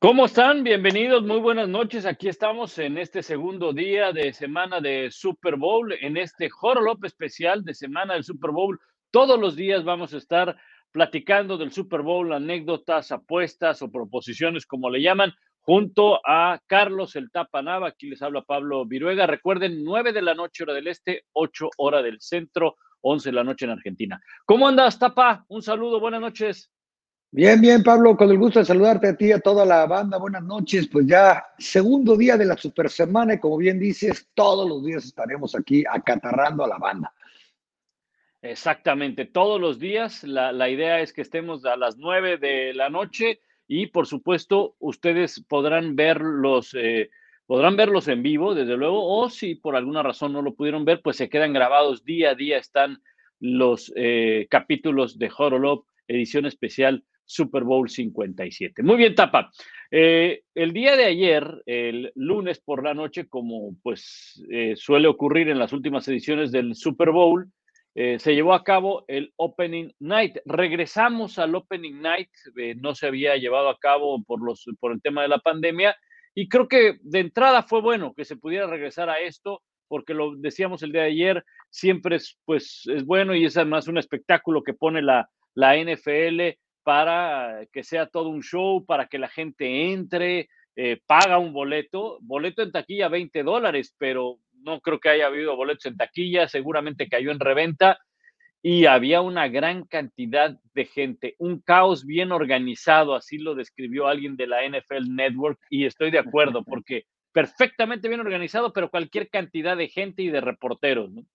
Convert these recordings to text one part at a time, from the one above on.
¿Cómo están? Bienvenidos, muy buenas noches. Aquí estamos en este segundo día de semana de Super Bowl, en este Jorolop especial de semana del Super Bowl. Todos los días vamos a estar platicando del Super Bowl, anécdotas, apuestas o proposiciones, como le llaman, junto a Carlos el Tapanava. Aquí les habla Pablo Viruega. Recuerden, 9 de la noche, hora del este, 8 hora del centro, 11 de la noche en Argentina. ¿Cómo andas, Tapa? Un saludo, buenas noches. Bien, bien, Pablo, con el gusto de saludarte a ti y a toda la banda. Buenas noches. Pues ya segundo día de la super semana y como bien dices, todos los días estaremos aquí acatarrando a la banda. Exactamente, todos los días. La, la idea es que estemos a las 9 de la noche y por supuesto ustedes podrán verlos, eh, podrán verlos en vivo, desde luego, o si por alguna razón no lo pudieron ver, pues se quedan grabados día a día, están los eh, capítulos de Horolop, edición especial Super Bowl 57. Muy bien, Tapa. Eh, el día de ayer, el lunes por la noche, como pues eh, suele ocurrir en las últimas ediciones del Super Bowl, eh, se llevó a cabo el Opening Night. Regresamos al Opening Night, no se había llevado a cabo por, los, por el tema de la pandemia y creo que de entrada fue bueno que se pudiera regresar a esto porque lo decíamos el día de ayer, siempre es, pues, es bueno y es además un espectáculo que pone la, la NFL para que sea todo un show, para que la gente entre, eh, paga un boleto, boleto en taquilla 20 dólares, pero no creo que haya habido boletos en taquilla, seguramente cayó en reventa y había una gran cantidad de gente, un caos bien organizado, así lo describió alguien de la NFL Network y estoy de acuerdo porque perfectamente bien organizado, pero cualquier cantidad de gente y de reporteros. ¿no?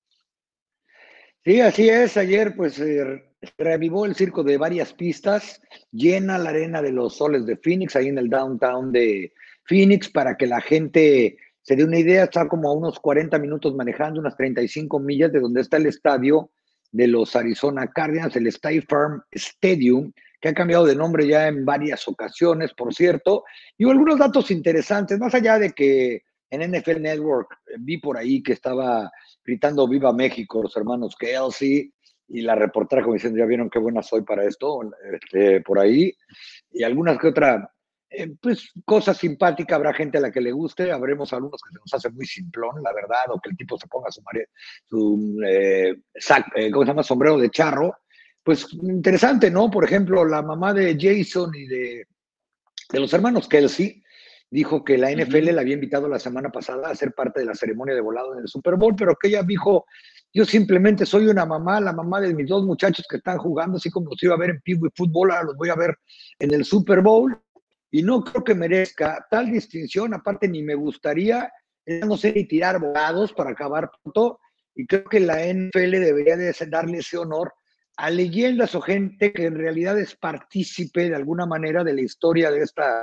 Sí, así es. Ayer pues eh, revivó el circo de varias pistas, llena la arena de los soles de Phoenix, ahí en el downtown de Phoenix, para que la gente se dé una idea, está como a unos 40 minutos manejando, unas 35 millas de donde está el estadio de los Arizona Cardinals, el State Farm Stadium, que ha cambiado de nombre ya en varias ocasiones, por cierto, y algunos datos interesantes, más allá de que en NFL Network eh, vi por ahí que estaba gritando Viva México los hermanos Kelsey y la reportera como diciendo, ya vieron qué buena soy para esto, este, por ahí, y algunas que otra, eh, pues cosa simpática, habrá gente a la que le guste, habremos algunos que se nos hace muy simplón, la verdad, o que el tipo se ponga su, mare, su eh, eh, ¿cómo se llama? Sombrero de charro, pues interesante, ¿no? Por ejemplo, la mamá de Jason y de, de los hermanos Kelsey, dijo que la NFL la había invitado la semana pasada a ser parte de la ceremonia de volado en el Super Bowl, pero que ella dijo, yo simplemente soy una mamá, la mamá de mis dos muchachos que están jugando, así como los iba a ver en y Fútbol, ahora los voy a ver en el Super Bowl, y no creo que merezca tal distinción, aparte ni me gustaría, no sé, tirar volados para acabar pronto, y creo que la NFL debería de darle ese honor a leyendas o gente que en realidad es partícipe de alguna manera de la historia de esta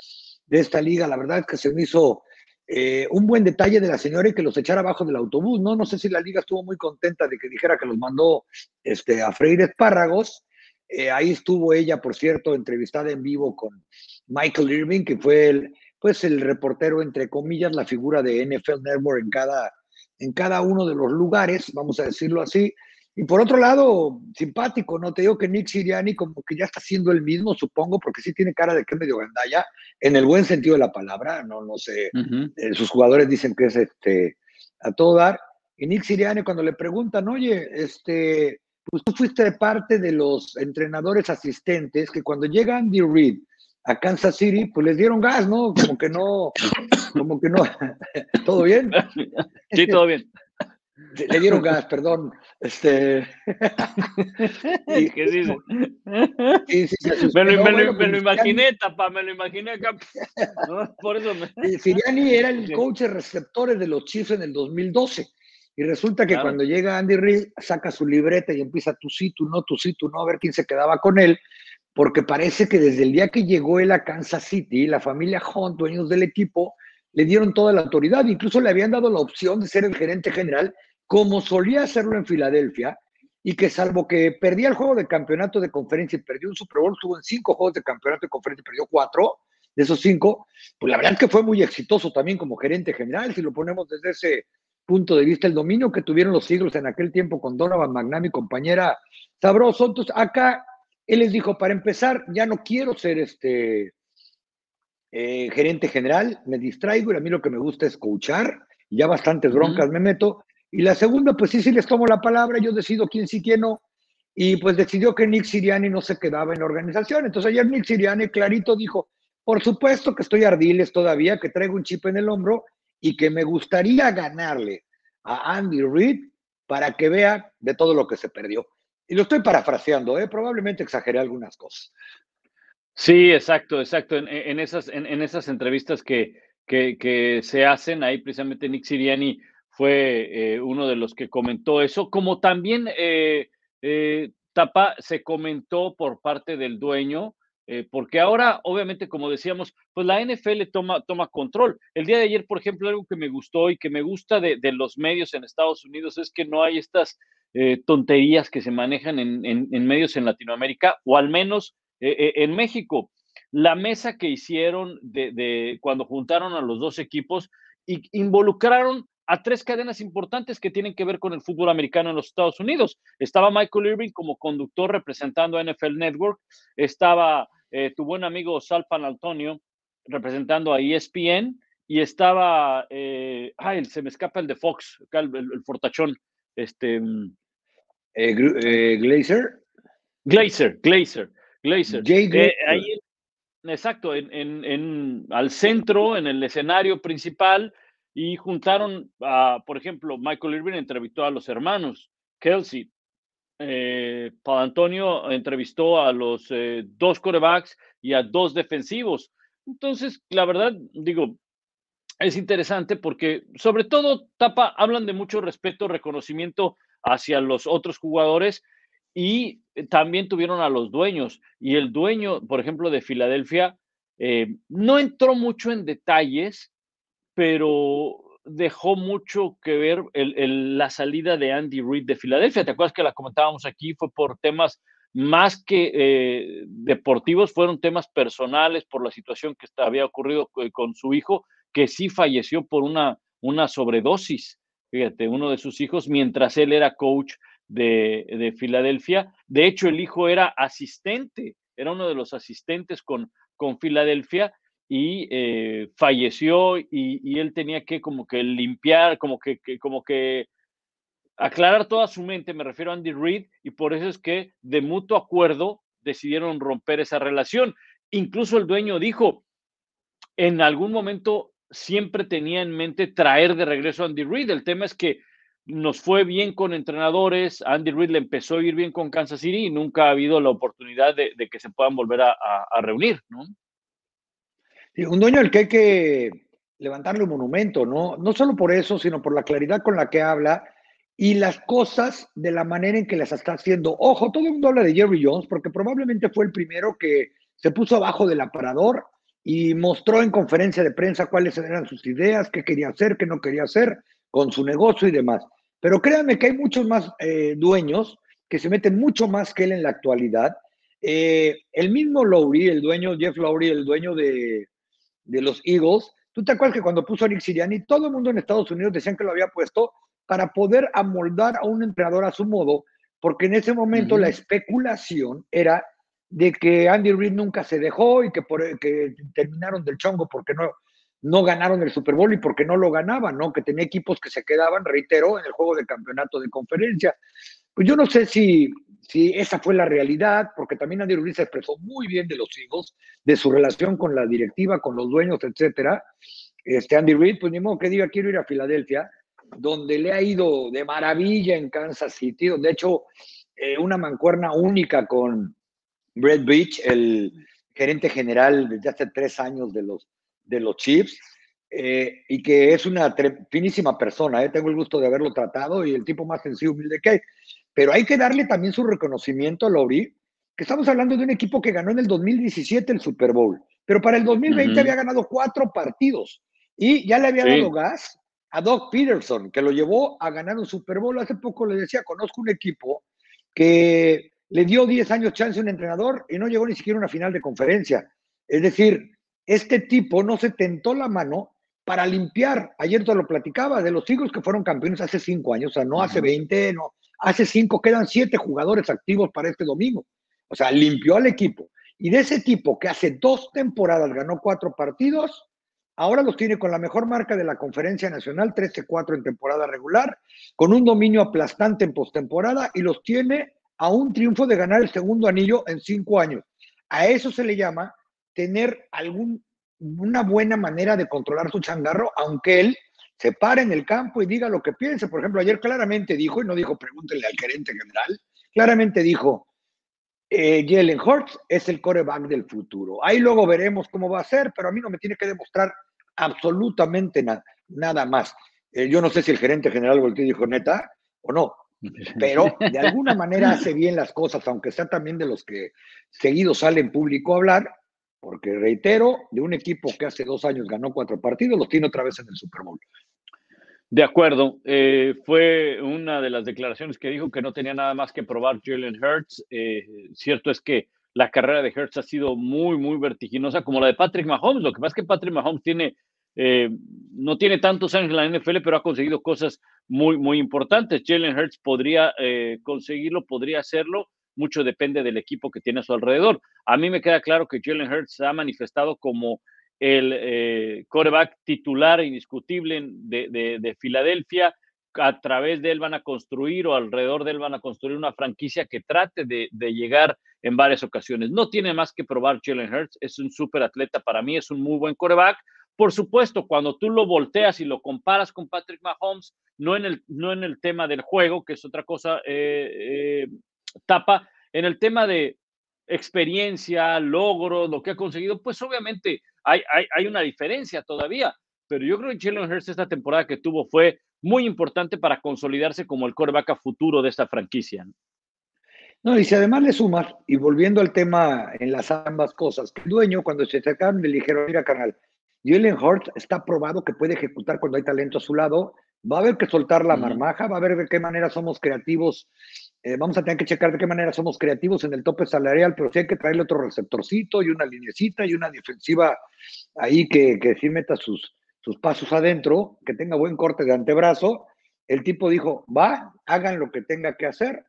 de esta liga. La verdad es que se me hizo eh, un buen detalle de la señora y que los echara abajo del autobús, ¿no? No sé si la liga estuvo muy contenta de que dijera que los mandó este, a freír espárragos. Eh, ahí estuvo ella, por cierto, entrevistada en vivo con Michael Irving, que fue el, pues el reportero, entre comillas, la figura de NFL Network en cada, en cada uno de los lugares, vamos a decirlo así. Y por otro lado, simpático, ¿no? Te digo que Nick Siriani como que ya está siendo el mismo, supongo, porque sí tiene cara de que es medio gandalla, en el buen sentido de la palabra, no, no sé, eh, sus jugadores dicen que es este, a todo dar. Y Nick Siriani cuando le preguntan, oye, este, pues tú fuiste parte de los entrenadores asistentes que cuando llega Andy Reid a Kansas City, pues les dieron gas, ¿no? Como que no, como que no, ¿todo bien? Sí, todo bien. Le dieron gas, perdón. Este. ¿Qué dice? Sí, me, lo, me, lo, me lo, imaginé, tapa, me lo imaginé acá. Por eso me. Siriani era el coach de receptores de los Chiefs en el 2012. Y resulta que cuando llega Andy Reid, saca su libreta y empieza tú sí, tú no, tú sí, tú no, a ver quién se quedaba con él, porque parece que desde el día que llegó él a Kansas City, la familia Hunt, dueños del equipo, le dieron toda la autoridad, incluso le habían dado la opción de ser el gerente general, como solía hacerlo en Filadelfia, y que salvo que perdía el juego de campeonato de conferencia y perdió un Super Bowl, estuvo en cinco juegos de campeonato de conferencia y perdió cuatro de esos cinco, pues la verdad es que fue muy exitoso también como gerente general, si lo ponemos desde ese punto de vista, el dominio que tuvieron los Eagles en aquel tiempo con Donovan McNabb y compañera sabroso. Entonces, acá él les dijo, para empezar, ya no quiero ser este eh, gerente general, me distraigo y a mí lo que me gusta es coachar, ya bastantes broncas me meto. Y la segunda, pues sí, sí les tomo la palabra, yo decido quién sí, quién no. Y pues decidió que Nick Siriani no se quedaba en la organización. Entonces ayer Nick Siriani clarito dijo, por supuesto que estoy ardiles todavía, que traigo un chip en el hombro y que me gustaría ganarle a Andy Reid para que vea de todo lo que se perdió. Y lo estoy parafraseando, ¿eh? probablemente exageré algunas cosas. Sí, exacto, exacto. En, esas, en, esas entrevistas que, que, se hacen, ahí precisamente Nick Siriani fue eh, uno de los que comentó eso, como también eh, eh, Tapa se comentó por parte del dueño eh, porque ahora, obviamente, como decíamos, pues la NFL toma, toma control. El día de ayer, por ejemplo, algo que me gustó y que me gusta de, los medios en Estados Unidos es que no hay estas eh, tonterías que se manejan en, medios en Latinoamérica, o al menos en México. La mesa que hicieron de, de, cuando juntaron a los dos equipos y involucraron a tres cadenas importantes que tienen que ver con el fútbol americano en los Estados Unidos. Estaba Michael Irving como conductor representando a NFL Network, estaba eh, tu buen amigo Salpan Antonio representando a ESPN y estaba, eh, ay, se me escapa el de Fox, el, fortachón, este... Eh, eh, Glazer. Glazer, Glazer, Glazer. ahí, exacto, en, en, en, al centro, en el escenario principal, y juntaron, por ejemplo, Michael Irving entrevistó a los hermanos Kelsey, eh, Antonio entrevistó a los eh, dos corebacks y a dos defensivos. Entonces, la verdad, digo, es interesante porque sobre todo, Tapa, hablan de mucho respeto, reconocimiento hacia los otros jugadores y también tuvieron a los dueños. Y el dueño, por ejemplo, de Filadelfia, eh, no entró mucho en detalles, pero dejó mucho que ver la salida de Andy Reid de Filadelfia. ¿Te acuerdas que la comentábamos aquí? Fue por temas más que eh, deportivos, fueron temas personales por la situación que había ocurrido con su hijo, que sí falleció por una, una sobredosis. Fíjate, uno de sus hijos, mientras él era coach de, de Filadelfia. De hecho, el hijo era asistente, era uno de los asistentes con, con Filadelfia y eh, falleció y, él tenía que como que limpiar, como que, como que aclarar toda su mente, me refiero a Andy Reid, y por eso es que de mutuo acuerdo decidieron romper esa relación. Incluso el dueño dijo, en algún momento siempre tenía en mente traer de regreso a Andy Reid. El tema es que nos fue bien con entrenadores, Andy Reid le empezó a ir bien con Kansas City y nunca ha habido la oportunidad de, que se puedan volver a, a reunir, ¿no? Un dueño al que hay que levantarle un monumento, ¿no? No solo por eso, sino por la claridad con la que habla y las cosas de la manera en que las está haciendo. Ojo, todo el mundo habla de Jerry Jones porque probablemente fue el primero que se puso abajo del aparador y mostró en conferencia de prensa cuáles eran sus ideas, qué quería hacer, qué no quería hacer con su negocio y demás. Pero créanme que hay muchos más eh, dueños que se meten mucho más que él en la actualidad. Eh, el mismo Lowry, el dueño, Jeff Lowry, el dueño de, de los Eagles, ¿tú te acuerdas que cuando puso a Nick Siriani, todo el mundo en Estados Unidos decían que lo había puesto para poder amoldar a un entrenador a su modo, porque en ese momento la especulación era de que Andy Reid nunca se dejó y que, por, que terminaron del chongo porque no, no ganaron el Super Bowl y porque no lo ganaban, ¿no? Que tenía equipos que se quedaban, reitero, en el juego de campeonato de conferencia. Pues yo no sé si, si esa fue la realidad, porque también Andy Ruiz se expresó muy bien de los hijos, de su relación con la directiva, con los dueños, etcétera. Este Andy Reid, pues ni modo que diga quiero ir a Filadelfia, donde le ha ido de maravilla en Kansas City. De hecho, eh, una mancuerna única con Brett Beach, el gerente general desde hace tres años de los, de los Chiefs, eh, y que es una finísima persona. Eh. Tengo el gusto de haberlo tratado y el tipo más sencillo, humilde que hay. Pero hay que darle también su reconocimiento a Lowry, que estamos hablando de un equipo que ganó en el 2017 el Super Bowl, pero para el 2020 había ganado cuatro partidos y ya le había dado gas a Doug Peterson, que lo llevó a ganar un Super Bowl. Hace poco le decía, conozco un equipo que le dio 10 años chance a un entrenador y no llegó ni siquiera a una final de conferencia. Es decir, este tipo no se tentó la mano para limpiar. Ayer te lo platicaba de los Eagles que fueron campeones hace cinco años, o sea, no hace 20, no, hace cinco, quedan siete jugadores activos para este domingo. O sea, limpió al equipo. Y de ese tipo que hace dos temporadas ganó cuatro partidos, ahora los tiene con la mejor marca de la Conferencia Nacional, 13-4 en temporada regular, con un dominio aplastante en postemporada y los tiene a un triunfo de ganar el segundo anillo en cinco años. A eso se le llama tener algún, buena manera de controlar su changarro, aunque él se pare en el campo y diga lo que piense. Por ejemplo, ayer claramente dijo, y no dijo pregúntele al gerente general, claramente dijo, eh, Jalen Hurts es el coreback del futuro. Ahí luego veremos cómo va a ser, pero a mí no me tiene que demostrar absolutamente nada, nada más. Eh, yo no sé si el gerente general volteó y dijo neta o no, pero de alguna manera hace bien las cosas, aunque sea también de los que seguido sale en público a hablar, porque reitero, de un equipo que hace dos años ganó cuatro partidos, los tiene otra vez en el Super Bowl. De acuerdo, eh, fue una de las declaraciones que dijo que no tenía nada más que probar Jalen Hurts. Eh, cierto es que la carrera de Hurts ha sido muy, muy vertiginosa, como la de Patrick Mahomes. Lo que pasa es que Patrick Mahomes tiene eh, no tiene tantos años en la NFL, pero ha conseguido cosas muy, muy importantes. Jalen Hurts podría eh, conseguirlo, podría hacerlo. Mucho depende del equipo que tiene a su alrededor. A mí me queda claro que Jalen Hurts ha manifestado como el eh, quarterback titular indiscutible de, de, Filadelfia. A través de él van a construir o alrededor de él van a construir una franquicia que trate de, de llegar en varias ocasiones. No tiene más que probar Jalen Hurts. Es un súper atleta para mí, es un muy buen quarterback por supuesto, cuando tú lo volteas y lo comparas con Patrick Mahomes, no en el, no en el tema del juego, que es otra cosa, eh, eh, tapa, en el tema de experiencia, logro, lo que ha conseguido, pues obviamente hay, hay, una diferencia todavía, pero yo creo que Jalen Hurts esta temporada que tuvo fue muy importante para consolidarse como el coreback a futuro de esta franquicia. No, y si además le sumas, y volviendo al tema en las ambas cosas, que el dueño cuando se acercaron le dijeron, mira, canal, Jalen Hurts está probado que puede ejecutar cuando hay talento a su lado. Va a haber que soltar la marmaja, va a ver de qué manera somos creativos. Eh, vamos a tener que checar de qué manera somos creativos en el tope salarial, pero sí hay que traerle otro receptorcito y una linecita y una defensiva ahí que, que sí meta sus, sus pasos adentro, que tenga buen corte de antebrazo. El tipo dijo, va, hagan lo que tenga que hacer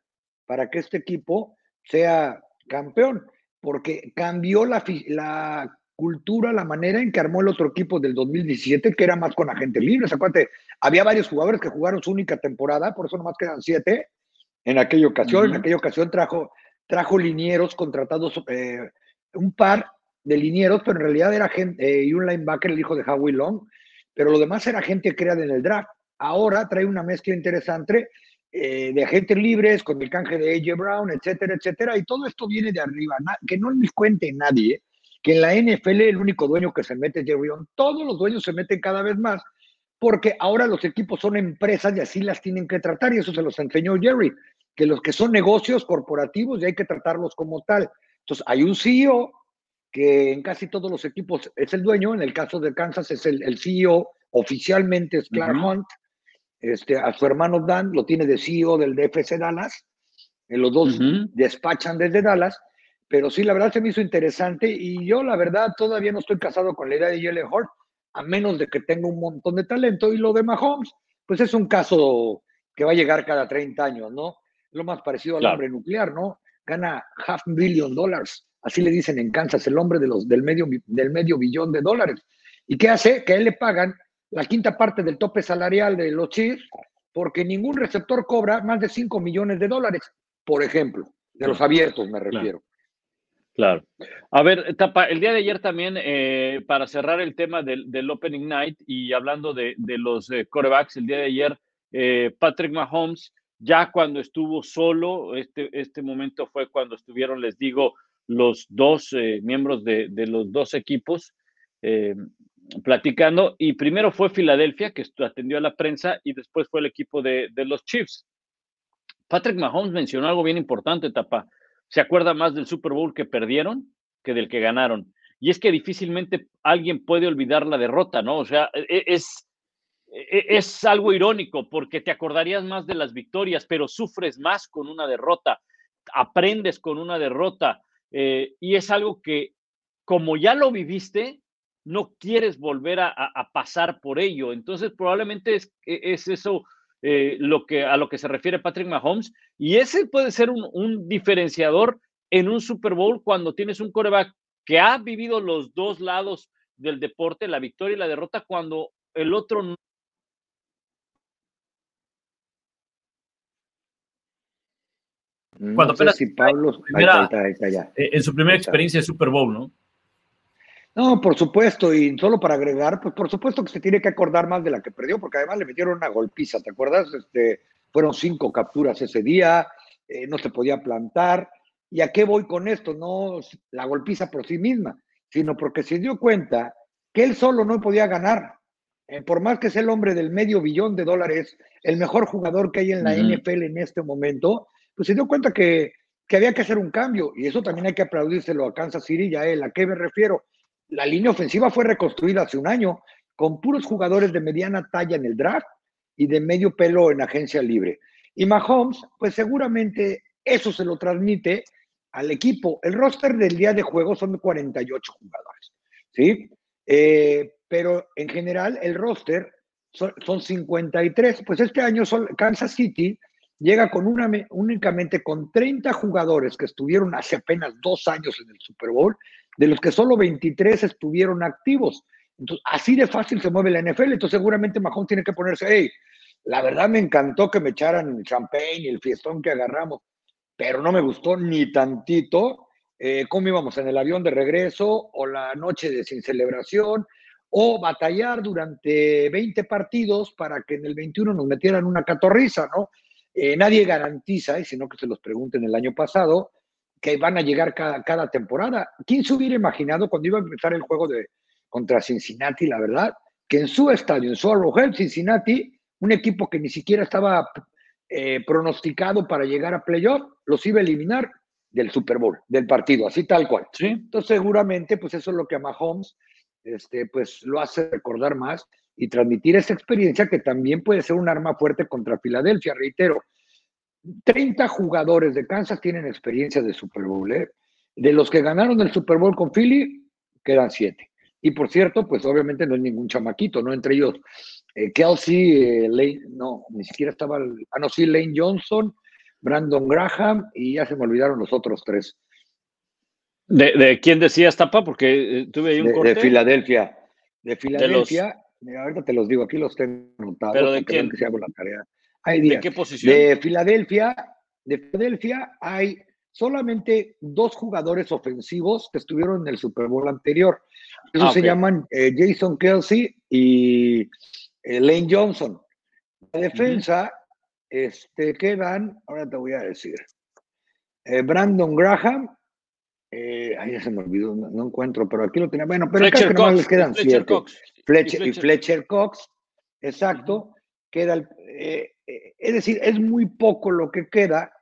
para que este equipo sea campeón, porque cambió la, la cultura, la manera en que armó el otro equipo del 2017, que era más con agentes libres. Acuérdate, había varios jugadores que jugaron su única temporada, por eso nomás quedan siete en aquella ocasión. En aquella ocasión trajo, trajo linieros contratados, eh, un par de linieros, pero en realidad era gente, eh, y un linebacker, el hijo de Howie Long, pero lo demás era gente creada en el draft. Ahora trae una mezcla interesante eh, de agentes libres con el canje de AJ Brown, etcétera, etcétera, y todo esto viene de arriba, que no les cuente nadie que en la NFL el único dueño que se mete es Jerry. Todos los dueños se meten cada vez más porque ahora los equipos son empresas y así las tienen que tratar y eso se los enseñó Jerry, que los que son negocios corporativos y hay que tratarlos como tal. Entonces hay un CEO que en casi todos los equipos es el dueño, en el caso de Kansas es el, CEO, oficialmente es Clark Hunt, este, a su hermano Dan lo tiene de CEO del DFC Dallas, en los dos despachan desde Dallas, pero sí, la verdad se me hizo interesante y yo la verdad todavía no estoy casado con la idea de Jalen Hort, a menos de que tenga un montón de talento. Y lo de Mahomes, pues es un caso que va a llegar cada 30 años, ¿no? Lo más parecido al hombre nuclear, ¿no? Gana half billion dólares, así le dicen en Kansas, el hombre de los, del, medio, del medio billón de dólares. ¿Y qué hace? Que a él le pagan la quinta parte del tope salarial de los Chiefs, porque ningún receptor cobra más de 5 millones de dólares, por ejemplo, de los abiertos me refiero. Claro. A ver, Tapa, el día de ayer también, eh, para cerrar el tema del, opening night y hablando de, los eh, corebacks, el día de ayer eh, Patrick Mahomes, ya cuando estuvo solo, este, este momento fue cuando estuvieron, les digo, los dos eh, miembros de, los dos equipos eh, platicando, y primero fue Filadelfia, que atendió a la prensa, y después fue el equipo de, de los Chiefs. Patrick Mahomes mencionó algo bien importante, Tapa. Se acuerda más del Super Bowl que perdieron que del que ganaron. Y es que difícilmente alguien puede olvidar la derrota, ¿no? O sea, e, e, es, e, es algo irónico porque te acordarías más de las victorias, pero sufres más con una derrota, aprendes con una derrota. Eh, y es algo que, como ya lo viviste, no quieres volver a, pasar por ello. Entonces, probablemente es, es eso eh, lo que, a lo que se refiere Patrick Mahomes. Y ese puede ser un, un diferenciador en un Super Bowl cuando tienes un coreback que ha vivido los dos lados del deporte, la victoria y la derrota, cuando el otro no. Cuando apenas Pablo, en su primera experiencia de Super Bowl, ¿no? No, por supuesto, y solo para agregar, pues por supuesto que se tiene que acordar más de la que perdió, porque además le metieron una golpiza, ¿te acuerdas? Este, fueron cinco capturas ese día, eh, no se podía plantar, ¿Y a qué voy con esto? No la golpiza por sí misma, sino porque se dio cuenta que él solo no podía ganar. Eh, por más que sea el hombre del medio billón de dólares, el mejor jugador que hay en la NFL en este momento, pues se dio cuenta que, que, había que hacer un cambio. Y eso también hay que aplaudírselo a Kansas City y a él. ¿A qué me refiero? La línea ofensiva fue reconstruida hace un año con puros jugadores de mediana talla en el draft y de medio pelo en agencia libre. Y Mahomes, pues seguramente eso se lo transmite al equipo. El roster del día de juego son 48 jugadores, ¿sí? Eh, pero en general el roster son, 53. Pues este año Kansas City llega con una, únicamente con 30 jugadores que estuvieron hace apenas dos años en el Super Bowl, de los que solo 23 estuvieron activos. Entonces, así de fácil se mueve la NFL. Entonces, seguramente Mahón tiene que ponerse, hey, la verdad me encantó que me echaran el champagne y el fiestón que agarramos pero no me gustó ni tantito eh, cómo íbamos en el avión de regreso o la noche de sin celebración o batallar durante 20 partidos para que en el 21 nos metieran una catorriza, ¿no? Eh, nadie garantiza, y sino que se los pregunten el año pasado, que van a llegar cada, cada temporada. ¿Quién se hubiera imaginado cuando iba a empezar el juego de, contra Cincinnati, la verdad, que en su estadio, en su Arrowhead, Cincinnati, un equipo que ni siquiera estaba eh, pronosticado para llegar a playoff, los iba a eliminar del Super Bowl, del partido, así tal cual. ¿Sí? Entonces, seguramente, pues eso es lo que a Mahomes, este, pues lo hace recordar más y transmitir esa experiencia que también puede ser un arma fuerte contra Filadelfia. Reitero, 30 jugadores de Kansas tienen experiencia de Super Bowl. ¿eh? De los que ganaron el Super Bowl con Philly, quedan siete. Y por cierto, pues obviamente no es ningún chamaquito, ¿no? Entre ellos eh, Kelsey, eh, Lane, no, ni siquiera estaba, ah, no, sí, Lane Johnson, Brandon Graham y ya se me olvidaron los otros tres. ¿De, quién decías, Tapa? Porque tuve ahí un de, corte. De Filadelfia. De Filadelfia, ahorita te los digo, aquí los tengo anotados. ¿Pero de quién? Que la tarea. ¿De qué posición? De Filadelfia, de Filadelfia hay solamente dos jugadores ofensivos que estuvieron en el Super Bowl anterior. Esos ah, se llaman Jason Kelsey y eh, Lane Johnson. La defensa este, quedan, ahora te voy a decir, eh, Brandon Graham, eh, ahí ya se me olvidó, no, encuentro, pero aquí lo tenía. Bueno, pero acá que no les quedan Fletcher Cox. Fletcher, y Fletcher Cox, exacto, queda es decir, es muy poco lo que queda.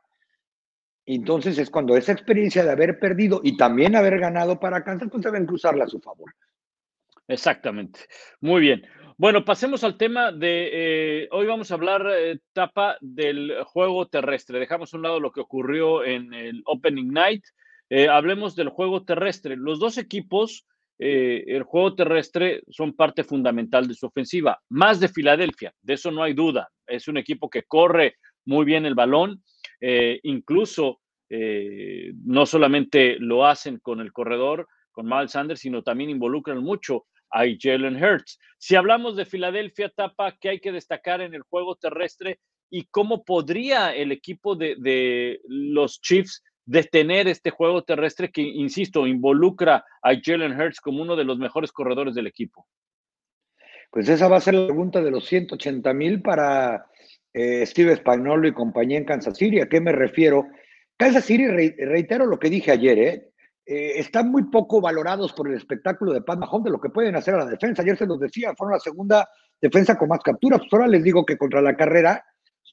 Entonces es cuando esa experiencia de haber perdido y también haber ganado para Kansas, pues deben cruzarla a su favor. Exactamente. Muy bien. Bueno, pasemos al tema de, eh, hoy vamos a hablar, eh, Tapa, del juego terrestre. Dejamos a un lado lo que ocurrió en el Opening Night. Eh, hablemos del juego terrestre. Los dos equipos, el juego terrestre, son parte fundamental de su ofensiva, más de Filadelfia, de eso no hay duda. Es un equipo que corre muy bien el balón, incluso no solamente lo hacen con el corredor, con Miles Sanders, sino también involucran mucho hay Jalen Hurts. Si hablamos de Filadelfia, Tapa, ¿qué hay que destacar en el juego terrestre y cómo podría el equipo de, los Chiefs detener este juego terrestre que, insisto, involucra a Jalen Hurts como uno de los mejores corredores del equipo? Pues esa va a ser la pregunta de los 180 mil para eh, Steve Spagnolo y compañía en Kansas City. ¿A qué me refiero? Kansas City, reitero lo que dije ayer, ¿eh? ¿eh? están muy poco valorados por el espectáculo de Pat Mahomes, de lo que pueden hacer a la defensa. Ayer se los decía, fueron la segunda defensa con más capturas. Pues ahora les digo que contra la carrera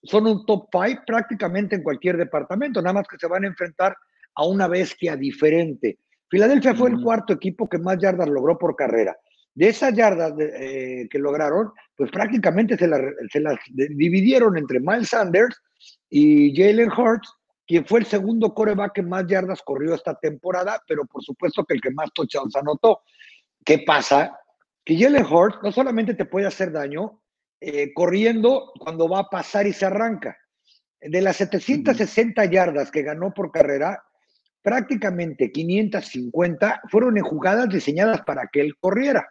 son un top five prácticamente en cualquier departamento, nada más que se van a enfrentar a una bestia diferente. Filadelfia fue el cuarto equipo que más yardas logró por carrera. De esas yardas eh, que lograron, pues prácticamente se, las dividieron entre Miles Sanders y Jalen Hurts, quien fue el segundo coreback que más yardas corrió esta temporada, pero por supuesto que el que más touchdowns anotó. ¿Qué pasa? Que Jalen Hurts no solamente te puede hacer daño eh, corriendo cuando va a pasar y se arranca. De las 760 yardas que ganó por carrera, prácticamente 550 fueron en jugadas diseñadas para que él corriera.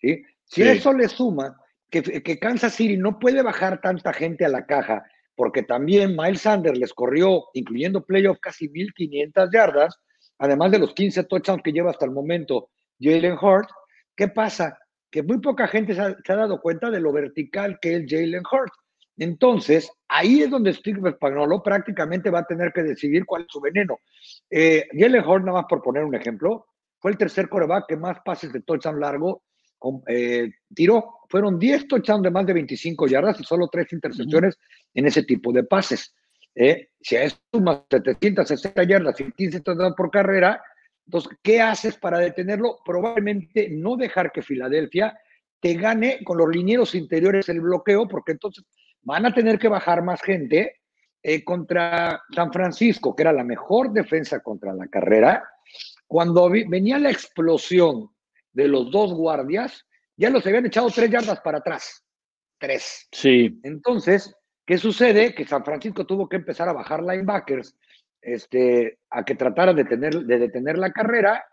¿sí? Si eso le suma que, que Kansas City no puede bajar tanta gente a la caja porque también Miles Sanders les corrió, incluyendo playoff, casi 1.500 yardas, además de los 15 touchdowns que lleva hasta el momento Jalen Hurts. ¿Qué pasa? Que muy poca gente se ha, dado cuenta de lo vertical que es Jalen Hurts. Entonces, ahí es donde Steve Spagnolo prácticamente va a tener que decidir cuál es su veneno. Eh, Jalen Hurts, nada más por poner un ejemplo, fue el tercer coreback que más pases de touchdown largo eh, tiró. Fueron 10 touchdowns de más de 25 yardas y solo 3 intercepciones en ese tipo de pases. ¿eh? Si a eso sumas 760 yardas y 15 touchdowns por carrera, entonces, ¿qué haces para detenerlo? Probablemente no dejar que Filadelfia te gane con los linieros interiores el bloqueo, porque entonces van a tener que bajar más gente eh, contra San Francisco, que era la mejor defensa contra la carrera. Cuando venía la explosión de los dos guardias, ya los habían echado tres yardas para atrás. Tres. Sí. Entonces, ¿qué sucede? Que San Francisco tuvo que empezar a bajar linebackers este, a que tratara de, tener, de detener la carrera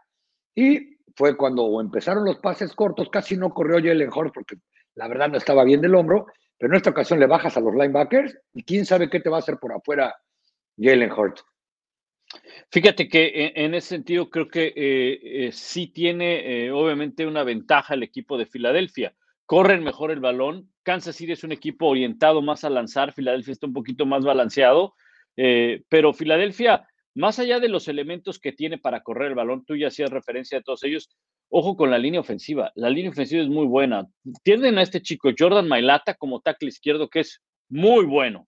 y fue cuando empezaron los pases cortos, casi no corrió Jalen Hurts porque la verdad no estaba bien del hombro, pero en esta ocasión le bajas a los linebackers y quién sabe qué te va a hacer por afuera Jalen Hurts. Fíjate que en, ese sentido creo que eh, eh, sí tiene eh, obviamente una ventaja el equipo de Filadelfia. Corren mejor el balón. Kansas City es un equipo orientado más a lanzar. Filadelfia está un poquito más balanceado. Pero Filadelfia, más allá de los elementos que tiene para correr el balón, tú ya hacías referencia a todos ellos. Ojo con la línea ofensiva. La línea ofensiva es muy buena. Tienen a este chico Jordan Mailata como tackle izquierdo que es muy bueno.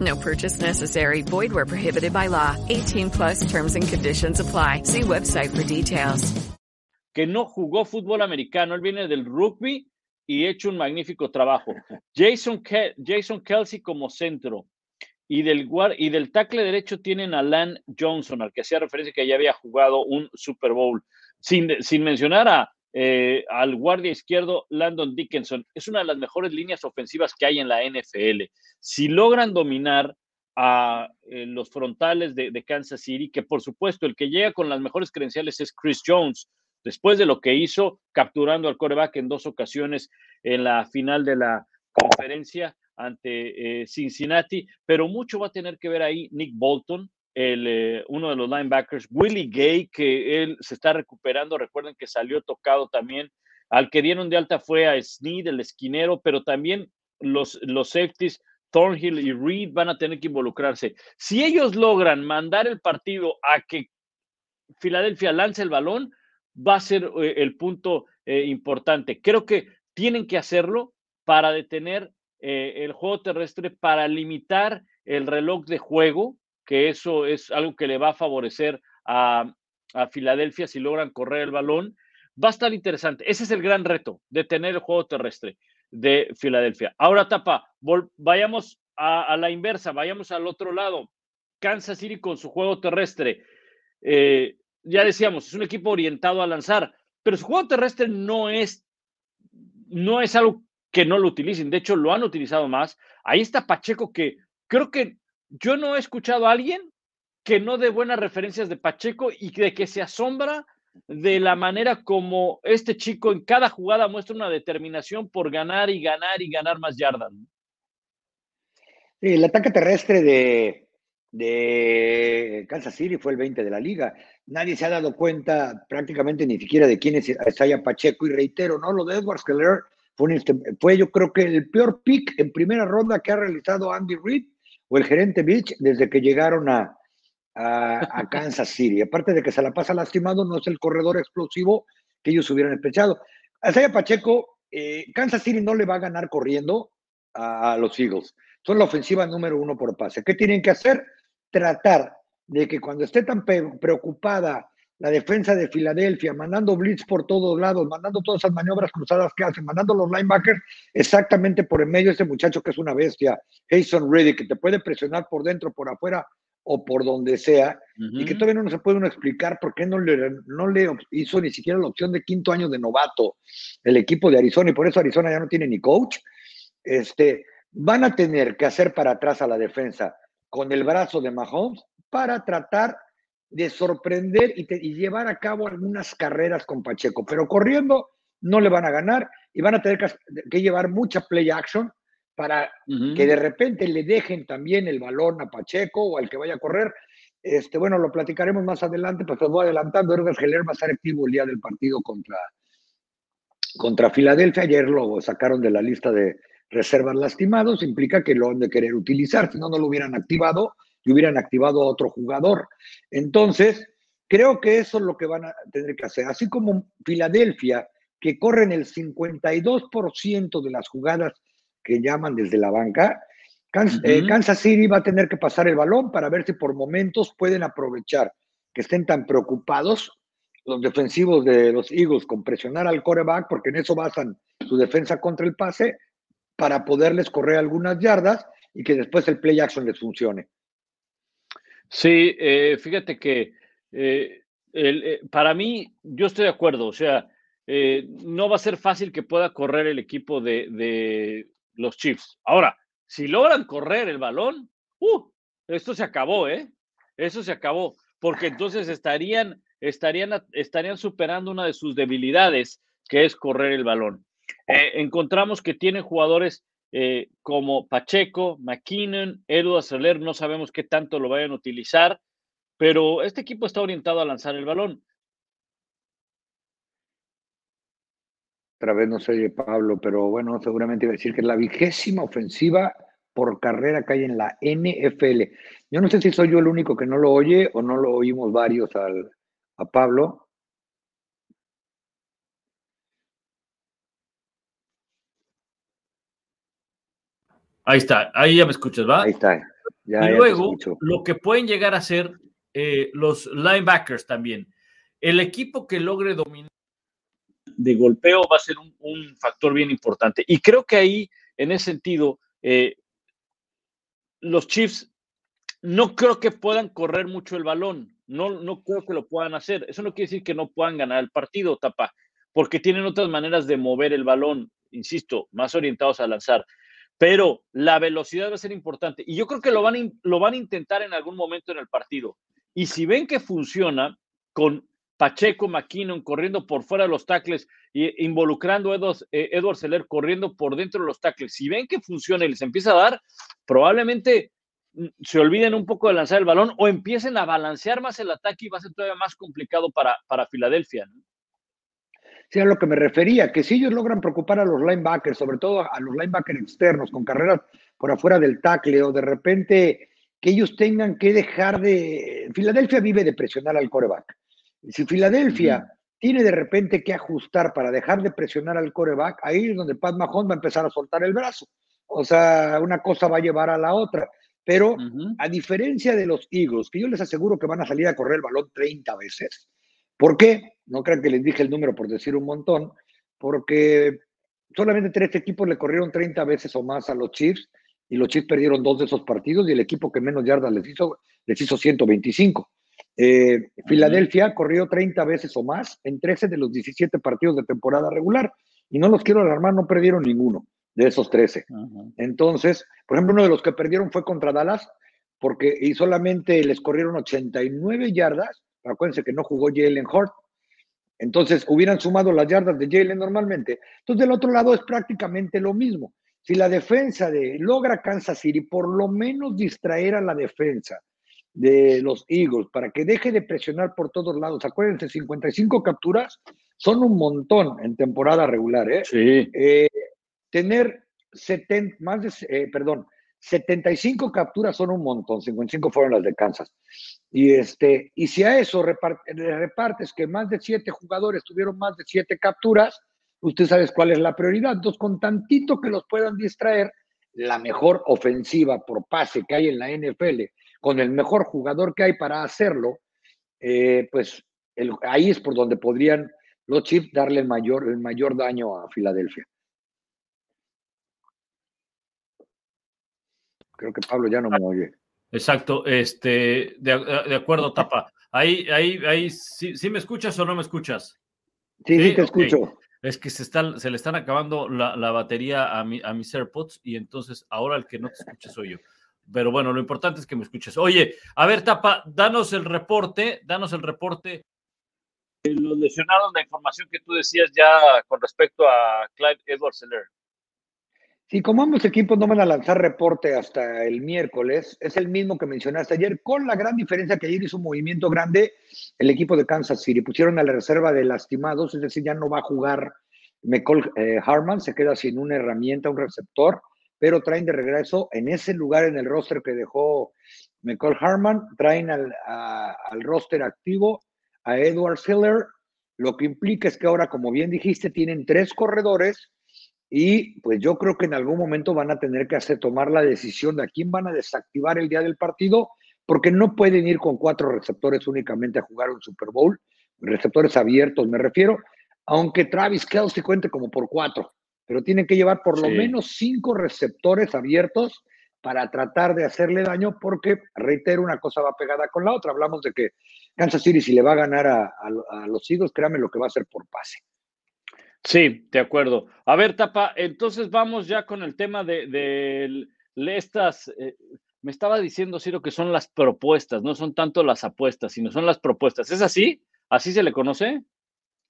No purchase necessary. Void where prohibited by law. 18 plus terms and conditions apply. See website for details. Que no jugó fútbol americano. Él viene del rugby y hecho un magnífico trabajo. Jason, Jason Kelsey como centro. Y del, y del tackle derecho tienen a Lan Johnson, al que hacía referencia que ya había jugado un Super Bowl. Sin, sin mencionar a, eh, al guardia izquierdo Landon Dickinson. Es una de las mejores líneas ofensivas que hay en la NFL. Si logran dominar a eh, los frontales de, Kansas City, que por supuesto el que llega con las mejores credenciales es Chris Jones, después de lo que hizo capturando al coreback en dos ocasiones en la final de la conferencia ante eh, Cincinnati, pero mucho va a tener que ver ahí Nick Bolton, el, eh, uno de los linebackers, Willie Gay, que él se está recuperando, recuerden que salió tocado también, al que dieron de alta fue a Sneed, el esquinero, pero también los, los safeties, Thornhill y Reed van a tener que involucrarse. Si ellos logran mandar el partido a que Filadelfia lance el balón, va a ser eh, el punto eh, importante. Creo que tienen que hacerlo para detener el juego terrestre, para limitar el reloj de juego, que eso es algo que le va a favorecer a, a Filadelfia si logran correr el balón. Va a estar interesante. Ese es el gran reto de tener el juego terrestre de Filadelfia. Ahora, Tapa, vayamos a, la inversa, vayamos al otro lado. Kansas City con su juego terrestre. Eh, ya decíamos, es un equipo orientado a lanzar, pero su juego terrestre no es, no es algo que no lo utilicen. De hecho, lo han utilizado más. Ahí está Pacheco, que creo que yo no he escuchado a alguien que no dé buenas referencias de Pacheco y de que se asombra de la manera como este chico en cada jugada muestra una determinación por ganar y ganar y ganar más yardas. el ataque terrestre de, Kansas City fue el 20 de la liga. Nadie se ha dado cuenta prácticamente ni siquiera de quién es Isaiah Pacheco. Y reitero, ¿no? Lo de Edwards Keller fue, fue yo creo que el peor pick en primera ronda que ha realizado Andy Reid o el gerente Beach desde que llegaron a, a, Kansas City. Aparte de que se la pasa lastimado, no es el corredor explosivo que ellos hubieran esperado. Isaiah Pacheco, eh, Kansas City no le va a ganar corriendo a, los Eagles. Son la ofensiva número uno por pase. ¿Qué tienen que hacer? Tratar de que cuando esté tan preocupada la defensa de Filadelfia, mandando blitz por todos lados, mandando todas esas maniobras cruzadas que hacen, mandando los linebackers exactamente por en medio de ese muchacho que es una bestia, Jason Reddick, que te puede presionar por dentro, por afuera, o por donde sea, y que todavía no se puede uno explicar por qué no le, no le hizo ni siquiera la opción de quinto año de novato el equipo de Arizona, y por eso Arizona ya no tiene ni coach, este, van a tener que hacer para atrás a la defensa con el brazo de Mahomes para tratar de sorprender y, y llevar a cabo algunas carreras con Pacheco, pero corriendo no le van a ganar y van a tener que, que llevar mucha play action para que de repente le dejen también el balón a Pacheco o al que vaya a correr. Este, bueno, lo platicaremos más adelante, pues te voy adelantando. Edgar Geller va a estar activo el día del partido contra, contra Filadelfia. Ayer lo sacaron de la lista de reservas lastimados, implica que lo han de querer utilizar, si no, no lo hubieran activado y hubieran activado a otro jugador. Entonces, creo que eso es lo que van a tener que hacer. Así como Filadelfia, que corren el 52% de las jugadas que llaman desde la banca. Eh, Kansas, City va a tener que pasar el balón para ver si por momentos pueden aprovechar que estén tan preocupados los defensivos de los Eagles con presionar al coreback, porque en eso basan su defensa contra el pase, para poderles correr algunas yardas y que después el play action les funcione. Sí, eh, fíjate que eh, para mí, yo estoy de acuerdo, o sea, no va a ser fácil que pueda correr el equipo de, los Chiefs. Ahora, si logran correr el balón, uh, esto se acabó, ¿eh? Eso se acabó, porque entonces estarían, estarían, estarían superando una de sus debilidades, que es correr el balón. Eh, encontramos que tienen jugadores eh, como Pacheco, McKinnon, Edu Aceler, no sabemos qué tanto lo vayan a utilizar, pero este equipo está orientado a lanzar el balón. otra vez no sé Pablo, pero bueno, seguramente iba a decir que es la vigésima ofensiva por carrera que hay en la NFL. Yo no sé si soy yo el único que no lo oye o no lo oímos varios al, a Pablo. Ahí está, ahí ya me escuchas, ¿va? Ahí está. y luego, lo que pueden llegar a ser eh, los linebackers también. El equipo que logre dominar de golpeo va a ser un, factor bien importante. Y creo que ahí, en ese sentido, eh, los Chiefs no creo que puedan correr mucho el balón. No, no creo que lo puedan hacer. Eso no quiere decir que no puedan ganar el partido, Tapa, porque tienen otras maneras de mover el balón, insisto, más orientados a lanzar. Pero la velocidad va a ser importante. Y yo creo que lo van, lo van a intentar en algún momento en el partido. Y si ven que funciona con Pacheco, McKinnon corriendo por fuera de los tackles e involucrando a eh, Edward, Seller corriendo por dentro de los tackles. Si ven que funciona y les empieza a dar, probablemente mm, se olviden un poco de lanzar el balón o empiecen a balancear más el ataque y va a ser todavía más complicado para, para Filadelfia. Sí, a lo que me refería, que si ellos logran preocupar a los linebackers, sobre todo a los linebackers externos con carreras por afuera del tackle o de repente que ellos tengan que dejar de... Filadelfia vive de presionar al coreback si Filadelfia tiene de repente que ajustar para dejar de presionar al coreback, ahí es donde Pat Mahomes va a empezar a soltar el brazo. O sea, una cosa va a llevar a la otra. Pero a diferencia de los Eagles, que yo les aseguro que van a salir a correr el balón 30 veces, ¿Por qué? No crean que les dije el número por decir un montón, porque solamente tres equipos le corrieron 30 veces o más a los Chiefs y los Chiefs perdieron dos de esos partidos y el equipo que menos yardas les hizo, les hizo 125. Eh, Filadelfia corrió 30 veces o más en 13 de los 17 partidos de temporada regular y no los quiero alarmar, no perdieron ninguno de esos 13. Entonces, por ejemplo, uno de los que perdieron fue contra Dallas porque y solamente les corrieron 89 yardas. Acuérdense que no jugó Jalen Hort. Entonces, hubieran sumado las yardas de Jalen normalmente. Entonces, del otro lado es prácticamente lo mismo. Si la defensa de logra Kansas City por lo menos distraer a la defensa de los Eagles para que deje de presionar por todos lados. Acuérdense, 55 capturas son un montón en temporada regular. ¿eh? Sí. Eh, tener 70, más de, eh, perdón, 75 capturas son un montón, 55 fueron las de Kansas. Y, este, y si a eso repartes que más de 7 jugadores tuvieron más de 7 capturas, usted sabe cuál es la prioridad. Entonces, con tantito que los puedan distraer, la mejor ofensiva por pase que hay en la NFL con el mejor jugador que hay para hacerlo, eh, pues ahí es por donde podrían los Chiefs darle el mayor, el mayor daño a Filadelfia. Creo que Pablo ya no me oye. Exacto, este, de, acuerdo, Tapa. Ahí, ahí, ahí, ¿sí, me escuchas o no me escuchas? Sí, sí, te escucho. Es que se, está, se le están acabando la, la batería a, mi, a mis AirPods y entonces ahora el que no te escucha soy yo. Pero bueno, lo importante es que me escuches. Oye, a ver, Tapa, danos el reporte, danos el reporte. Los lesionados, la información que tú decías ya con respecto a Clyde Edwards Seller. Sí, como ambos equipos no van a lanzar reporte hasta el miércoles, es el mismo que mencionaste ayer, con la gran diferencia que ayer hizo un movimiento grande el equipo de Kansas City. Pusieron a la reserva de lastimados, es decir, ya no va a jugar McCall eh, Harman, se queda sin una herramienta, un receptor pero traen de regreso en ese lugar en el roster que dejó McCall Harman, traen al, al roster activo a Edward Hiller, lo que implica es que ahora, como bien dijiste, tienen tres corredores y pues yo creo que en algún momento van a tener que hacer tomar la decisión de a quién van a desactivar el día del partido, porque no pueden ir con cuatro receptores únicamente a jugar un Super Bowl, receptores abiertos me refiero, aunque Travis Kelsey cuente como por cuatro pero tienen que llevar por lo menos cinco receptores abiertos para tratar de hacerle daño, porque, reitero, una cosa va pegada con la otra. Hablamos de que Kansas City, si le va a ganar a, los Eagles, créame lo que va a hacer por pase. Sí, de acuerdo. A ver, Tapa, entonces vamos ya con el tema de, estas. Eh, me estaba diciendo, Ciro, que son las propuestas, no son tanto las apuestas, sino son las propuestas. ¿Es así? ¿Así se le conoce?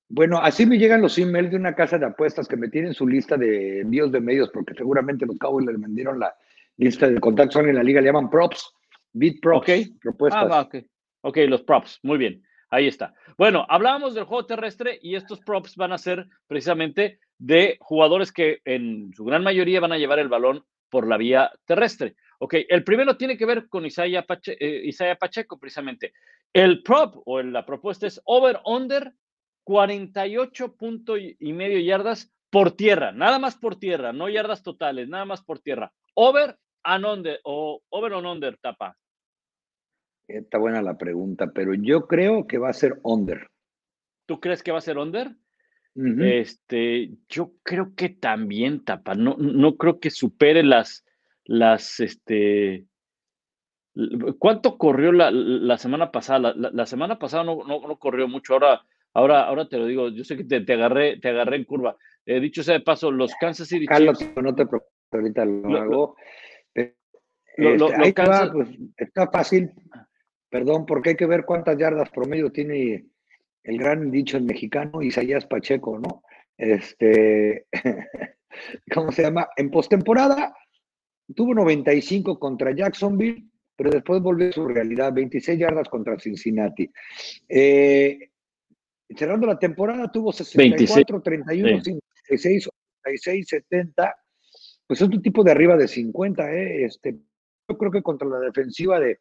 Bueno, así me llegan los emails de una casa de apuestas que me tienen su lista de envíos de medios, porque seguramente los Cowboys les vendieron la lista de contactos en la liga, le llaman props, beat props, okay. propuestas. Ah, ok, ok, los props, muy bien, ahí está. Bueno, hablábamos del juego terrestre y estos props van a ser precisamente de jugadores que en su gran mayoría van a llevar el balón por la vía terrestre. Ok, el primero tiene que ver con Isaiah, eh, Pacheco, precisamente. El prop o la propuesta es over-under 48 puntos y medio yardas por tierra, nada más por tierra, no yardas totales, nada más por tierra. Over and under, o over on under, tapa. Está buena la pregunta, pero yo creo que va a ser under. ¿Tú crees que va a ser under? Este, yo creo que también, tapa. No, no creo que supere las, las, este, ¿cuánto corrió la, semana pasada? La, semana pasada no, no, corrió mucho, ahora Ahora, ahora te lo digo, yo sé que te, agarré, te agarré en curva. He dicho sea de paso, los Kansas City Carlos, no te preocupes, ahorita lo, hago. Este, pues, está fácil, perdón, porque hay que ver cuántas yardas promedio tiene el gran dicho en mexicano, Isaías Pacheco, ¿no? Este, ¿cómo se llama? En postemporada tuvo 95 contra Jacksonville, pero después volvió a su realidad, 26 yardas contra Cincinnati. Eh, cerrando la temporada tuvo 64, 31, 56, 86, 70. Pues es un tipo de arriba de 50, ¿eh? Este, yo creo que contra la defensiva de,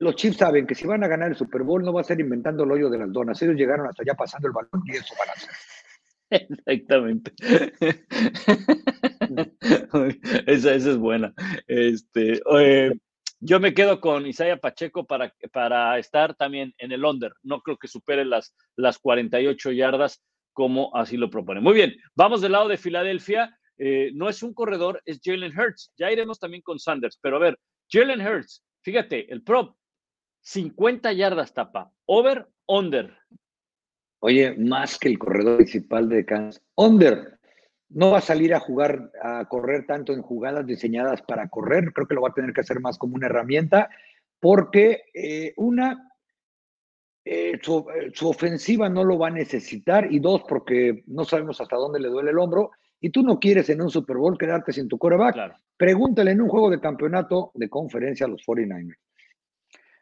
Los Chiefs saben que si van a ganar el Super Bowl no va a ser inventando el hoyo de las donas. Ellos llegaron hasta allá pasando el balón y eso van a hacer. Exactamente. esa, esa, es buena. Este, yo me quedo con Isaiah Pacheco para, para estar también en el under. No creo que supere las, las 48 yardas como así lo propone. Muy bien, vamos del lado de Filadelfia. Eh, no es un corredor, es Jalen Hurts. Ya iremos también con Sanders, pero a ver, Jalen Hurts, fíjate, el prop, 50 yardas tapa, over, under. Oye, más que el corredor principal de Kansas. Under. No va a salir a jugar, a correr tanto en jugadas diseñadas para correr. Creo que lo va a tener que hacer más como una herramienta, porque eh, una, eh, su, su, ofensiva no lo va a necesitar, y dos, porque no sabemos hasta dónde le duele el hombro, y tú no quieres en un Super Bowl quedarte sin tu coreback. Claro. Pregúntale en un juego de campeonato de conferencia a los 49ers.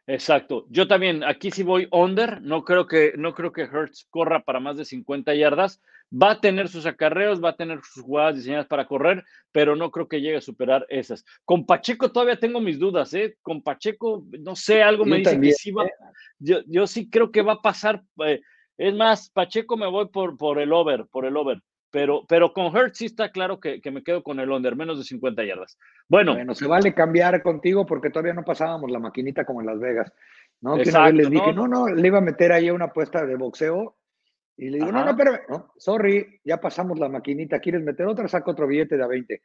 Exacto. Yo también, aquí sí voy under, no creo que, no creo que Hertz corra para más de 50 yardas. Va a tener sus acarreos, va a tener sus jugadas diseñadas para correr, pero no creo que llegue a superar esas. Con Pacheco todavía tengo mis dudas, ¿eh? Con Pacheco, no sé, algo me dice también, que sí va. ¿eh? Yo, yo sí creo que va a pasar. eh, es más, Pacheco me voy por, por el over, por el over. Pero, pero con Hertz sí está claro que, que me quedo con el under, menos de 50 yardas. Bueno, Bueno, se vale cambiar contigo porque todavía no pasábamos la maquinita como en Las Vegas. ¿no? Que una Exacto, vez les no, dije, no. no, no, le iba a meter ahí una apuesta de boxeo. Y le digo, no, Ajá. no, espérame, no, sorry, ya pasamos la maquinita, ¿quieres meter otra? Saca otro billete de a 20.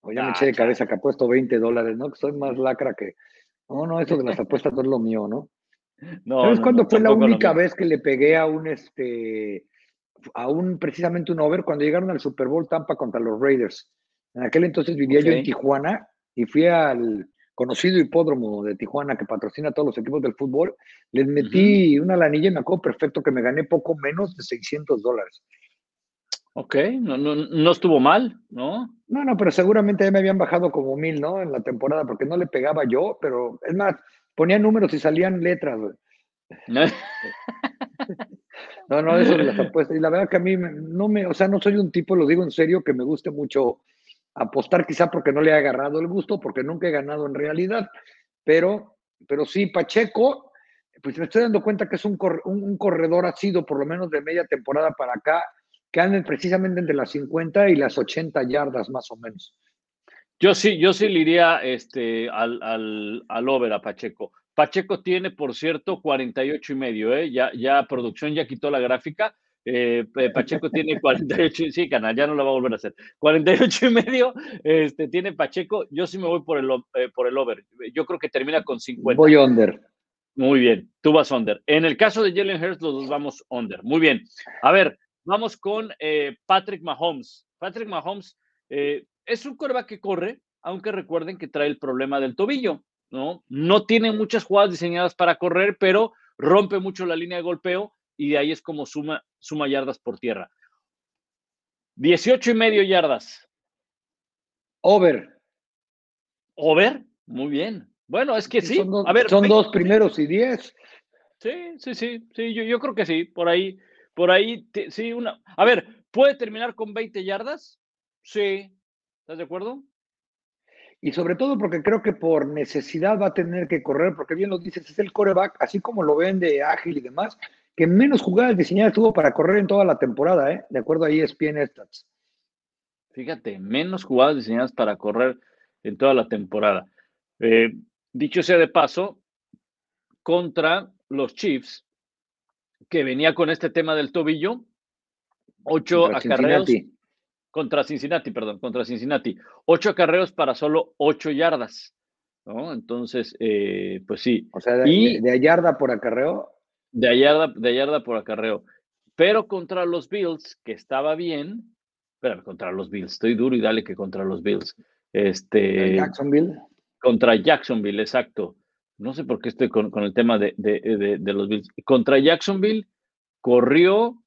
O ya me Ah, eché de cabeza que ha puesto 20 dólares, ¿no? Que soy más lacra que. No, no, eso de las apuestas no es lo mío, ¿no? no, ¿Sabes no, cuándo no, fue la única vez que le pegué a un este a un precisamente un over cuando llegaron al Super Bowl Tampa contra los Raiders? En aquel entonces vivía yo en. Tijuana y fui al conocido hipódromo de Tijuana que patrocina a todos los equipos del fútbol. Les metí una lanilla y me acuerdo perfecto que me gané poco menos de 600 dólares. Ok, no, no, no estuvo mal, ¿no? No, no, pero seguramente ya me habían bajado como mil, ¿no? En la temporada, porque no le pegaba yo, pero es más, ponía números y salían letras, güey. No, no, eso de las apuestas. Y la verdad que a mí no me, o sea, no soy un tipo, lo digo en serio, que me guste mucho apostar, quizá porque no le he agarrado el gusto, porque nunca he ganado en realidad. Pero, pero sí, Pacheco, pues me estoy dando cuenta que es un, un, corredor, ha sido por lo menos de media temporada para acá, que anden precisamente entre las 50 y las 80 yardas más o menos. Yo sí, yo sí le iría este, al, al, al Pacheco. Pacheco tiene, por cierto, 48 y medio, ¿eh? Ya, ya producción ya quitó la gráfica. Eh, eh, Pacheco tiene 48, sí, canal, ya no lo va a volver a hacer. 48 y medio, este, tiene Pacheco. Yo sí me voy por el, eh, por el over. Yo creo que termina con 50. Voy under. Muy bien, tú vas under. En el caso de Jalen Hurts, los dos vamos under. Muy bien. A ver, vamos con eh, Patrick Mahomes. Patrick Mahomes es un coreback que corre, aunque recuerden que trae el problema del tobillo, ¿no? No tiene muchas jugadas diseñadas para correr, pero rompe mucho la línea de golpeo y de ahí es como suma, suma yardas por tierra. 18 y medio yardas. Over. Over, muy bien. Bueno, es que sí. Son, dos, A ver, son dos primeros y diez. Sí, sí, sí, sí, yo, yo creo que sí, por ahí, por ahí, te- sí, una. A ver, ¿puede terminar con 20 yardas? Sí, ¿estás de acuerdo? Y sobre todo porque creo que por necesidad va a tener que correr, porque bien lo dices, es el coreback, así como lo ven de ágil y demás, que menos jugadas diseñadas tuvo para correr en toda la temporada, ¿eh? De acuerdo a ESPN Stats. Fíjate, menos jugadas diseñadas para correr en toda la temporada. Eh, dicho sea de paso, contra los Chiefs, que venía con este tema del tobillo, ocho acarreos. Contra Cincinnati, perdón, contra Cincinnati, ocho acarreos para solo ocho yardas, ¿no? Entonces, eh, pues sí, O sea, de, Y- de- de yarda por acarreo. de yarda, de yarda por acarreo. Pero contra los Bills, que estaba bien, espérame, contra los Bills, estoy duro y dale que contra los Bills. Este, Jacksonville. contra Jacksonville, exacto. No sé por qué estoy con, con el tema de, de- de- de los Bills. Contra Jacksonville corrió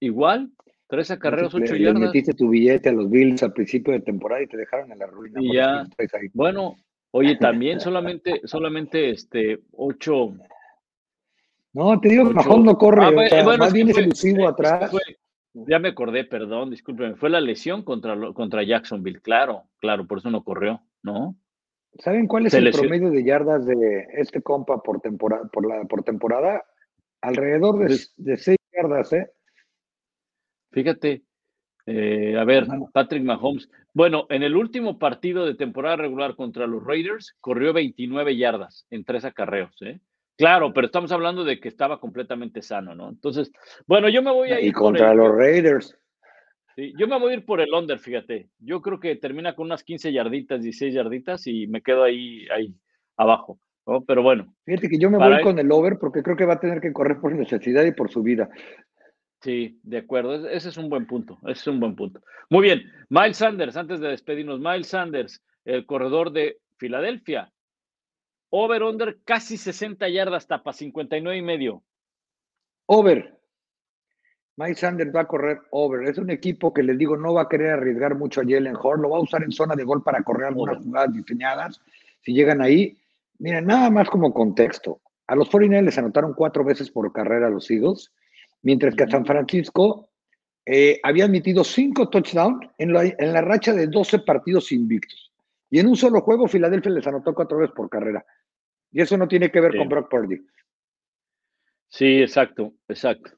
igual, tres acarreos, ocho yardas. metiste tu billete a los Bills al principio de temporada y te dejaron en la ruina. Y ya, bueno, oye, también solamente, solamente este, ocho. No, te digo que Mahomes no corre, ah, bueno, más bien es elusivo atrás. ya me acordé, perdón, discúlpeme, fue la lesión contra, contra Jacksonville, claro, claro, por eso no corrió, ¿no? ¿Saben cuál es el promedio de yardas de este compa por temporada? Por, la, por temporada? Alrededor de, de seis yardas, ¿eh? Fíjate, eh, a ver, Patrick Mahomes. Bueno, en el último partido de temporada regular contra los Raiders, corrió 29 yardas en tres acarreos, ¿eh? Claro, pero estamos hablando de que estaba completamente sano, ¿no? Entonces, bueno, yo me voy a ir. Y contra los Raiders. Sí, yo me voy a ir por el under, fíjate. Yo creo que termina con unas 15 yarditas, 16 yarditas y me quedo ahí, ahí abajo. ¿no? Pero bueno. Fíjate que yo me voy con el over porque creo que va a tener que correr por necesidad y por su vida. Sí, de acuerdo. Ese es un buen punto. Ese es un buen punto. Muy bien. Miles Sanders, antes de despedirnos, Miles Sanders, el corredor de Filadelfia. Over-under casi 60 yardas, tapa 59 y medio. Over. Miles Sanders va a correr over. Es un equipo que les digo no va a querer arriesgar mucho a Jalen Horn. Lo va a usar en zona de gol para correr algunas jugadas diseñadas. Si llegan ahí, miren, nada más como contexto. A los 49 les anotaron cuatro veces por carrera a los Eagles mientras que a San Francisco eh, había admitido cinco touchdowns en la, en la racha de 12 partidos invictos. Y en un solo juego, Filadelfia les anotó cuatro veces por carrera. Y eso no tiene que ver con Brock Purdy. Sí, exacto, exacto.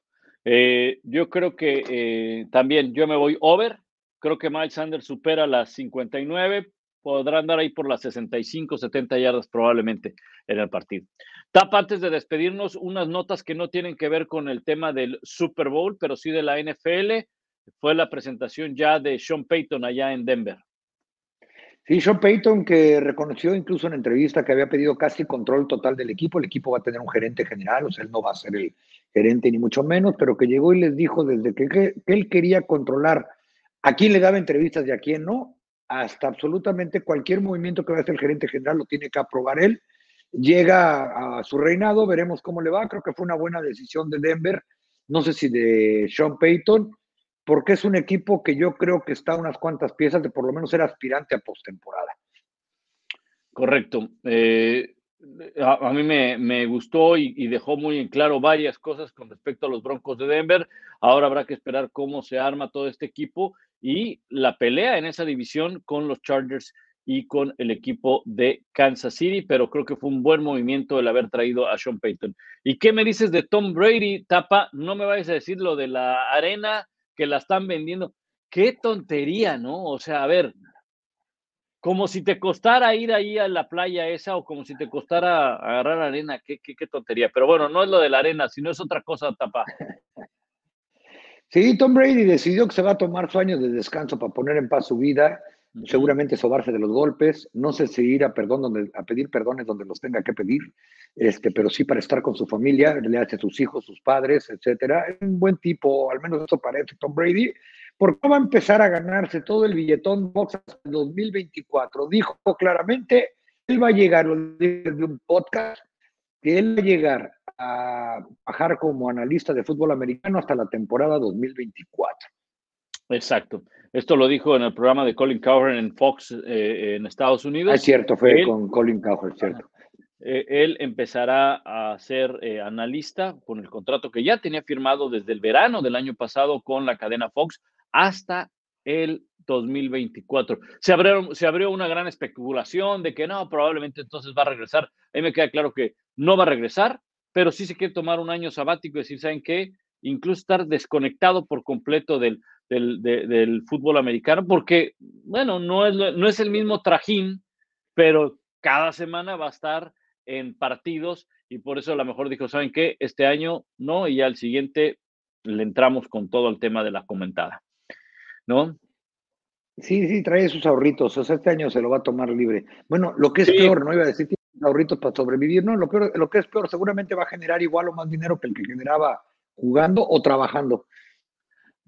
Eh, yo creo que eh, también yo me voy over. Creo que Miles Sanders supera las 59 podrá andar ahí por las 65, 70 yardas probablemente en el partido. Tapa, antes de despedirnos, unas notas que no tienen que ver con el tema del Super Bowl, pero sí de la NFL. Fue la presentación ya de Sean Payton allá en Denver. Sí, Sean Payton que reconoció incluso en entrevista que había pedido casi control total del equipo. El equipo va a tener un gerente general, o sea, él no va a ser el gerente ni mucho menos, pero que llegó y les dijo desde que, que él quería controlar a quién le daba entrevistas y a quién no, hasta absolutamente cualquier movimiento que va a hacer el gerente general lo tiene que aprobar él. Llega a su reinado, veremos cómo le va. Creo que fue una buena decisión de Denver, no sé si de Sean Payton, porque es un equipo que yo creo que está a unas cuantas piezas de por lo menos ser aspirante a postemporada. Correcto. Eh, a, mí me, gustó y, y, dejó muy en claro varias cosas con respecto a los Broncos de Denver. Ahora habrá que esperar cómo se arma todo este equipo y la pelea en esa división con los Chargers y con el equipo de Kansas City, pero creo que fue un buen movimiento el haber traído a Sean Payton. ¿Y qué me dices de Tom Brady, Tapa? No me vayas a decir lo de la arena que la están vendiendo. Qué tontería, ¿no? O sea, a ver, como si te costara ir ahí a la playa esa o como si te costara agarrar arena, qué, qué, qué tontería. Pero bueno, no es lo de la arena, sino es otra cosa, Tapa. Sí, Tom Brady decidió que se va a tomar su año de descanso para poner en paz su vida, seguramente sobarse de los golpes, no sé si ir a, perdón donde, a pedir perdones donde los tenga que pedir, este, pero sí para estar con su familia, le hace sus hijos, sus padres, etcétera. Es un buen tipo, al menos eso parece Tom Brady, porque va a empezar a ganarse todo el billetón box hasta el 2024. Dijo claramente, él va a llegar, de un podcast, que él va a llegar a bajar como analista de fútbol americano hasta la temporada 2024. Exacto. Esto lo dijo en el programa de Colin Cowherd en Fox eh, en Estados Unidos. Es cierto, fue con Colin Cowherd, cierto. Eh, él empezará a ser eh, analista con el contrato que ya tenía firmado desde el verano del año pasado con la cadena Fox hasta el 2024. Se abrió, se abrió una gran especulación de que no, probablemente entonces va a regresar. A mí me queda claro que no va a regresar, pero sí se quiere tomar un año sabático y decir, ¿saben qué? Incluso estar desconectado por completo del, del, fútbol americano, porque, bueno, no es, no es el mismo trajín, pero cada semana va a estar en partidos y por eso a lo mejor dijo, ¿saben qué? Este año no, y al siguiente le entramos con todo el tema de la comentada, ¿no? Sí, sí, trae sus ahorritos, o sea, este año se lo va a tomar libre. Bueno, lo que es peor, no iba a decir ahorritos para sobrevivir, ¿no? Lo, peor, lo que es peor, seguramente va a generar igual o más dinero que el que generaba jugando o trabajando.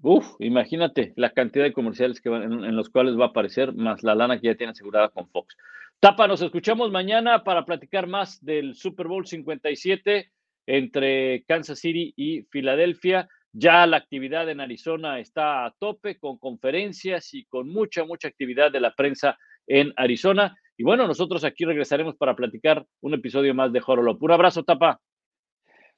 Uf, imagínate la cantidad de comerciales que van, en, los cuales va a aparecer, más la lana que ya tiene asegurada con Fox. Tapa, nos escuchamos mañana para platicar más del Super Bowl 57 entre Kansas City y Filadelfia. Ya la actividad en Arizona está a tope con conferencias y con mucha, mucha actividad de la prensa en Arizona. Y bueno, nosotros aquí regresaremos para platicar un episodio más de Jorolo. Un abrazo, Tapa.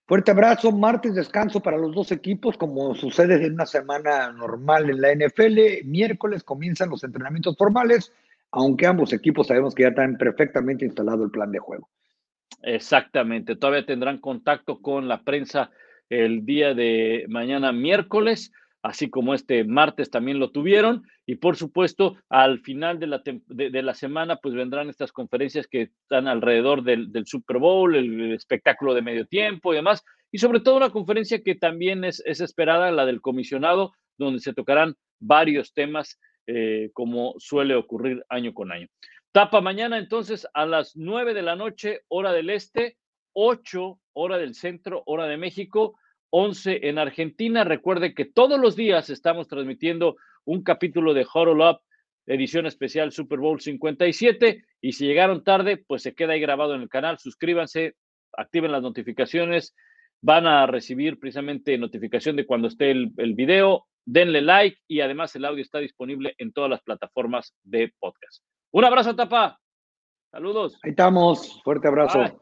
Fuerte abrazo, martes descanso para los dos equipos, como sucede en una semana normal en la NFL. Miércoles comienzan los entrenamientos formales, aunque ambos equipos sabemos que ya están perfectamente instalado el plan de juego. Exactamente, todavía tendrán contacto con la prensa el día de mañana miércoles así como este martes también lo tuvieron. Y por supuesto, al final de la, de, la semana, pues vendrán estas conferencias que están alrededor del, Super Bowl, el, espectáculo de medio tiempo y demás. Y sobre todo una conferencia que también es, es esperada, la del comisionado, donde se tocarán varios temas, eh, como suele ocurrir año con año. Tapa mañana entonces a las 9 de la noche, hora del este, 8 hora del centro, hora de México 11 en Argentina. Recuerde que todos los días estamos transmitiendo un capítulo de Huddle Up, edición especial Super Bowl 57. Y si llegaron tarde, pues se queda ahí grabado en el canal. Suscríbanse, activen las notificaciones. Van a recibir precisamente notificación de cuando esté el, video. Denle like y además el audio está disponible en todas las plataformas de podcast. Un abrazo, Tapa. Saludos. Ahí estamos. Fuerte abrazo.